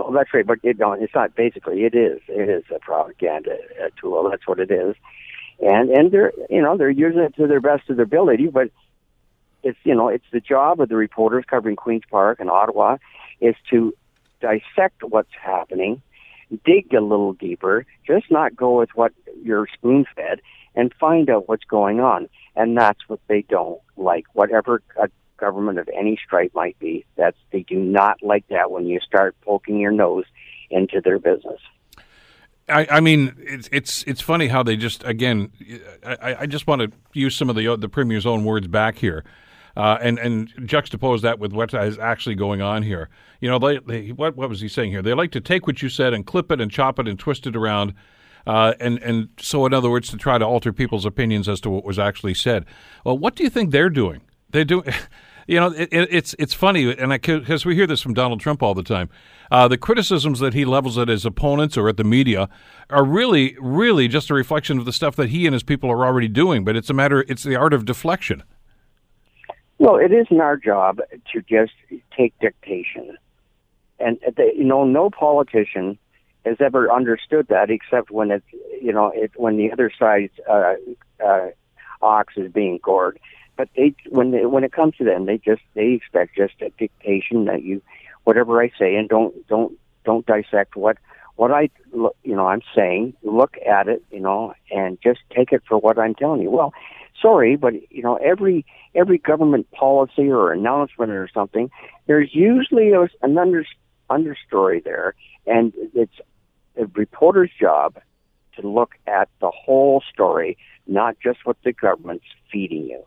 Oh, that's right. But it, no, it's not basically. It is. It is a propaganda uh, tool. That's what it is and and they're you know they're using it to their best of their ability, but it's you know it's the job of the reporters covering Queens Park and Ottawa is to dissect what's happening, dig a little deeper, just not go with what you're spoon fed, and find out what's going on. And that's what they don't like. Whatever a government of any stripe might be, that's they do not like that when you start poking your nose into their business. I, I, mean, it's it's it's funny how they just again. I, I just want to use some of the the premier's own words back here, uh, and and juxtapose that with what is actually going on here. You know, they, they, what what was he saying here? They like to take what you said and clip it and chop it and twist it around, uh, and and so in other words, to try to alter people's opinions as to what was actually said. Well, what do you think they're doing? They're doing. You know, it, it, it's it's funny, and because we hear this from Donald Trump all the time, uh, the criticisms that he levels at his opponents or at the media are really, really just a reflection of the stuff that he and his people are already doing. But it's a matter, it's the art of deflection. Well, it isn't our job to just take dictation, and the, you know, no politician has ever understood that except when it's you know it, when the other side's uh, uh, ox is being gored but they when they, when it comes to them, they just they expect just a dictation that you whatever I say and don't don't don't dissect what what I you know I'm saying. Look at it, you know, and just take it for what I'm telling you. Well, sorry, but you know every every government policy or announcement or something, there's usually a, an under, understory there, and it's a reporter's job to look at the whole story, not just what the government's feeding you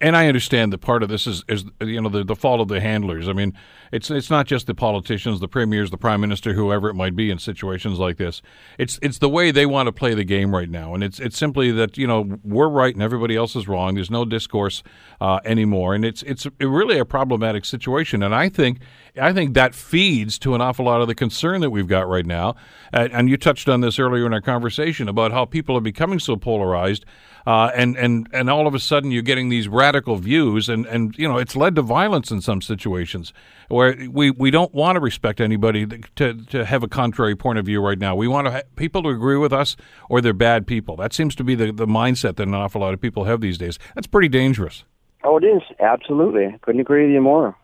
and I understand that part of this is, is you know the, the fault of the handlers. I mean, it's it's not just the politicians, the premiers, the prime minister, whoever it might be in situations like this. It's it's the way they want to play the game right now, and it's it's simply that you know we're right and everybody else is wrong. There's no discourse uh, anymore, and it's it's really a problematic situation. And I think I think that feeds to an awful lot of the concern that we've got right now. Uh, and you touched on this earlier in our conversation about how people are becoming so polarized uh, and and and all of a sudden you're getting these radical views, and and you know it's led to violence in some situations where we, we don't want to respect anybody to to have a contrary point of view right now. We want to ha- people to agree with us, or they're bad people. That seems to be the the mindset that an awful lot of people have these days. That's pretty dangerous. Oh, it is absolutely. Couldn't agree with you more,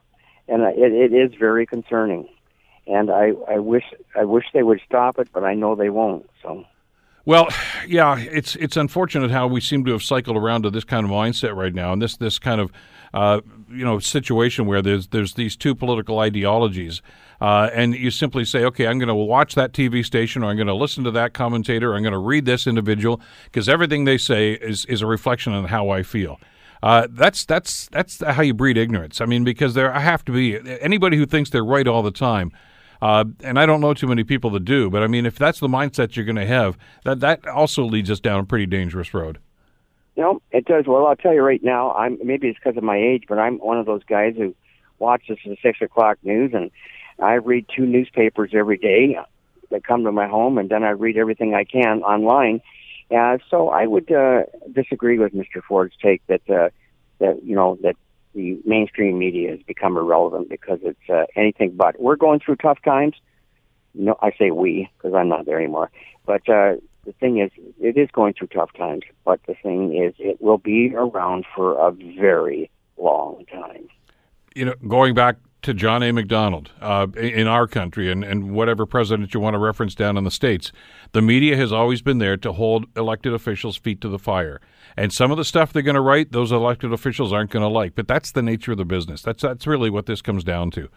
and it, it is very concerning. And I, I wish I wish they would stop it, but I know they won't. So. Well, yeah, it's it's unfortunate how we seem to have cycled around to this kind of mindset right now, and this this kind of uh, you know situation where there's there's these two political ideologies, uh, and you simply say, okay, I'm going to watch that TV station, or I'm going to listen to that commentator, or I'm going to read this individual because everything they say is is a reflection on how I feel. Uh, that's that's that's how you breed ignorance. I mean, because there have to be anybody who thinks they're right all the time uh, and I don't know too many people that do, but I mean, if that's the mindset you're going to have, that that also leads us down a pretty dangerous road. You know, it does. Well, I'll tell you right now. I'm maybe it's because of my age, but I'm one of those guys who watches the six o'clock news, and I read two newspapers every day that come to my home, and then I read everything I can online. Uh, so I would uh, disagree with Mr. Ford's take that uh, that you know that the mainstream media has become irrelevant because it's uh, anything but. We're going through tough times. No, I say we because I'm not there anymore. But uh, the thing is, it is going through tough times. But the thing is, it will be around for a very long time. You know, going back to John A. Macdonald uh, in our country and, and whatever president you want to reference down in the States, the media has always been there to hold elected officials' feet to the fire. And some of the stuff they're going to write, those elected officials aren't going to like. But that's the nature of the business. That's that's really what this comes down to.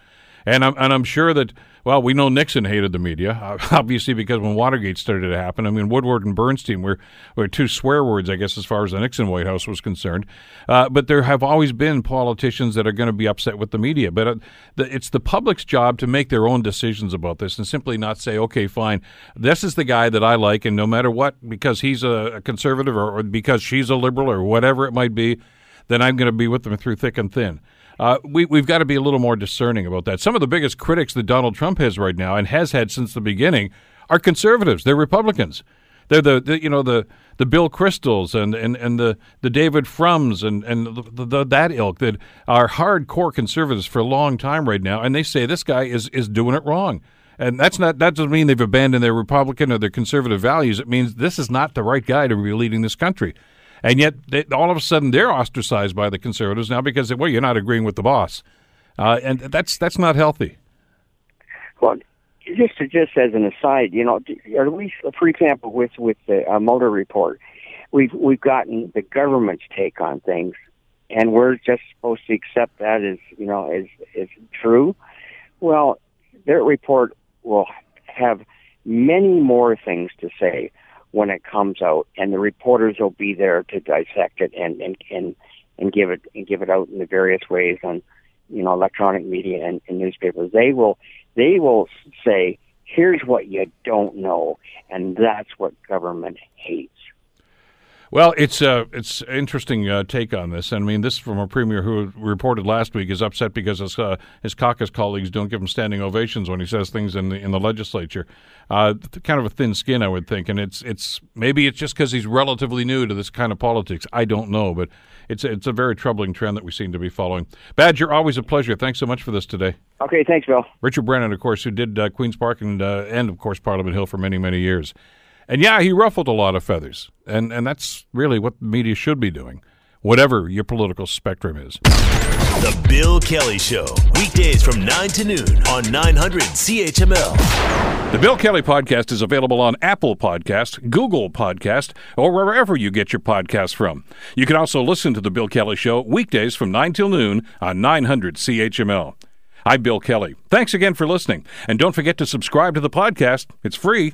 And I'm and I'm sure that well, we know Nixon hated the media, obviously because when Watergate started to happen, I mean Woodward and Bernstein were were two swear words, I guess, as far as the Nixon White House was concerned. Uh, but there have always been politicians that are going to be upset with the media. But uh, the, it's the public's job to make their own decisions about this and simply not say, okay, fine, this is the guy that I like, and no matter what, because he's a, conservative or, or because she's a liberal or whatever it might be, then I'm going to be with them through thick and thin. Uh, we, we've got to be a little more discerning about that. Some of the biggest critics that Donald Trump has right now and has had since the beginning are conservatives. They're Republicans. They're the, the you know the the Bill Kristols and, and, and the, the David Frums and and the, the, that ilk that are hardcore conservatives for a long time right now, and they say this guy is is doing it wrong. And that's not that doesn't mean they've abandoned their Republican or their conservative values. It means this is not the right guy to be leading this country and yet they, all of a sudden they're ostracized by the conservatives now because well you're not agreeing with the boss, uh, and that's that's not healthy. Well, just just as an aside, you know, at least for example with with the uh, Mueller report, we've we've gotten the government's take on things, and we're just supposed to accept that as you know as as true. Well, their report will have many more things to say when it comes out, and the reporters will be there to dissect it and and and, and give it and give it out in the various ways on you know electronic media and, and newspapers. They will they will say, "Here's what you don't know," and that's what government hates. Well, it's uh, it's interesting uh, take on this. I mean, this from a premier who reported last week is upset because his, uh, his caucus colleagues don't give him standing ovations when he says things in the in the legislature. Uh, kind of a thin skin, I would think, and it's it's maybe it's just because he's relatively new to this kind of politics. I don't know, but it's it's a very troubling trend that we seem to be following. Badger, always a pleasure. Thanks so much for this today. Okay, thanks, Bill. Richard Brennan, of course, who did uh, Queens Park and uh, and of course Parliament Hill for many many years. And yeah, he ruffled a lot of feathers. And, and that's really what the media should be doing, whatever your political spectrum is. The Bill Kelly Show, weekdays from 9 to noon on 900 CHML. The Bill Kelly Podcast is available on Apple Podcast, Google Podcast, or wherever you get your podcasts from. You can also listen to The Bill Kelly Show weekdays from 9 till noon on 900 CHML. I'm Bill Kelly. Thanks again for listening. And don't forget to subscribe to the podcast. It's free,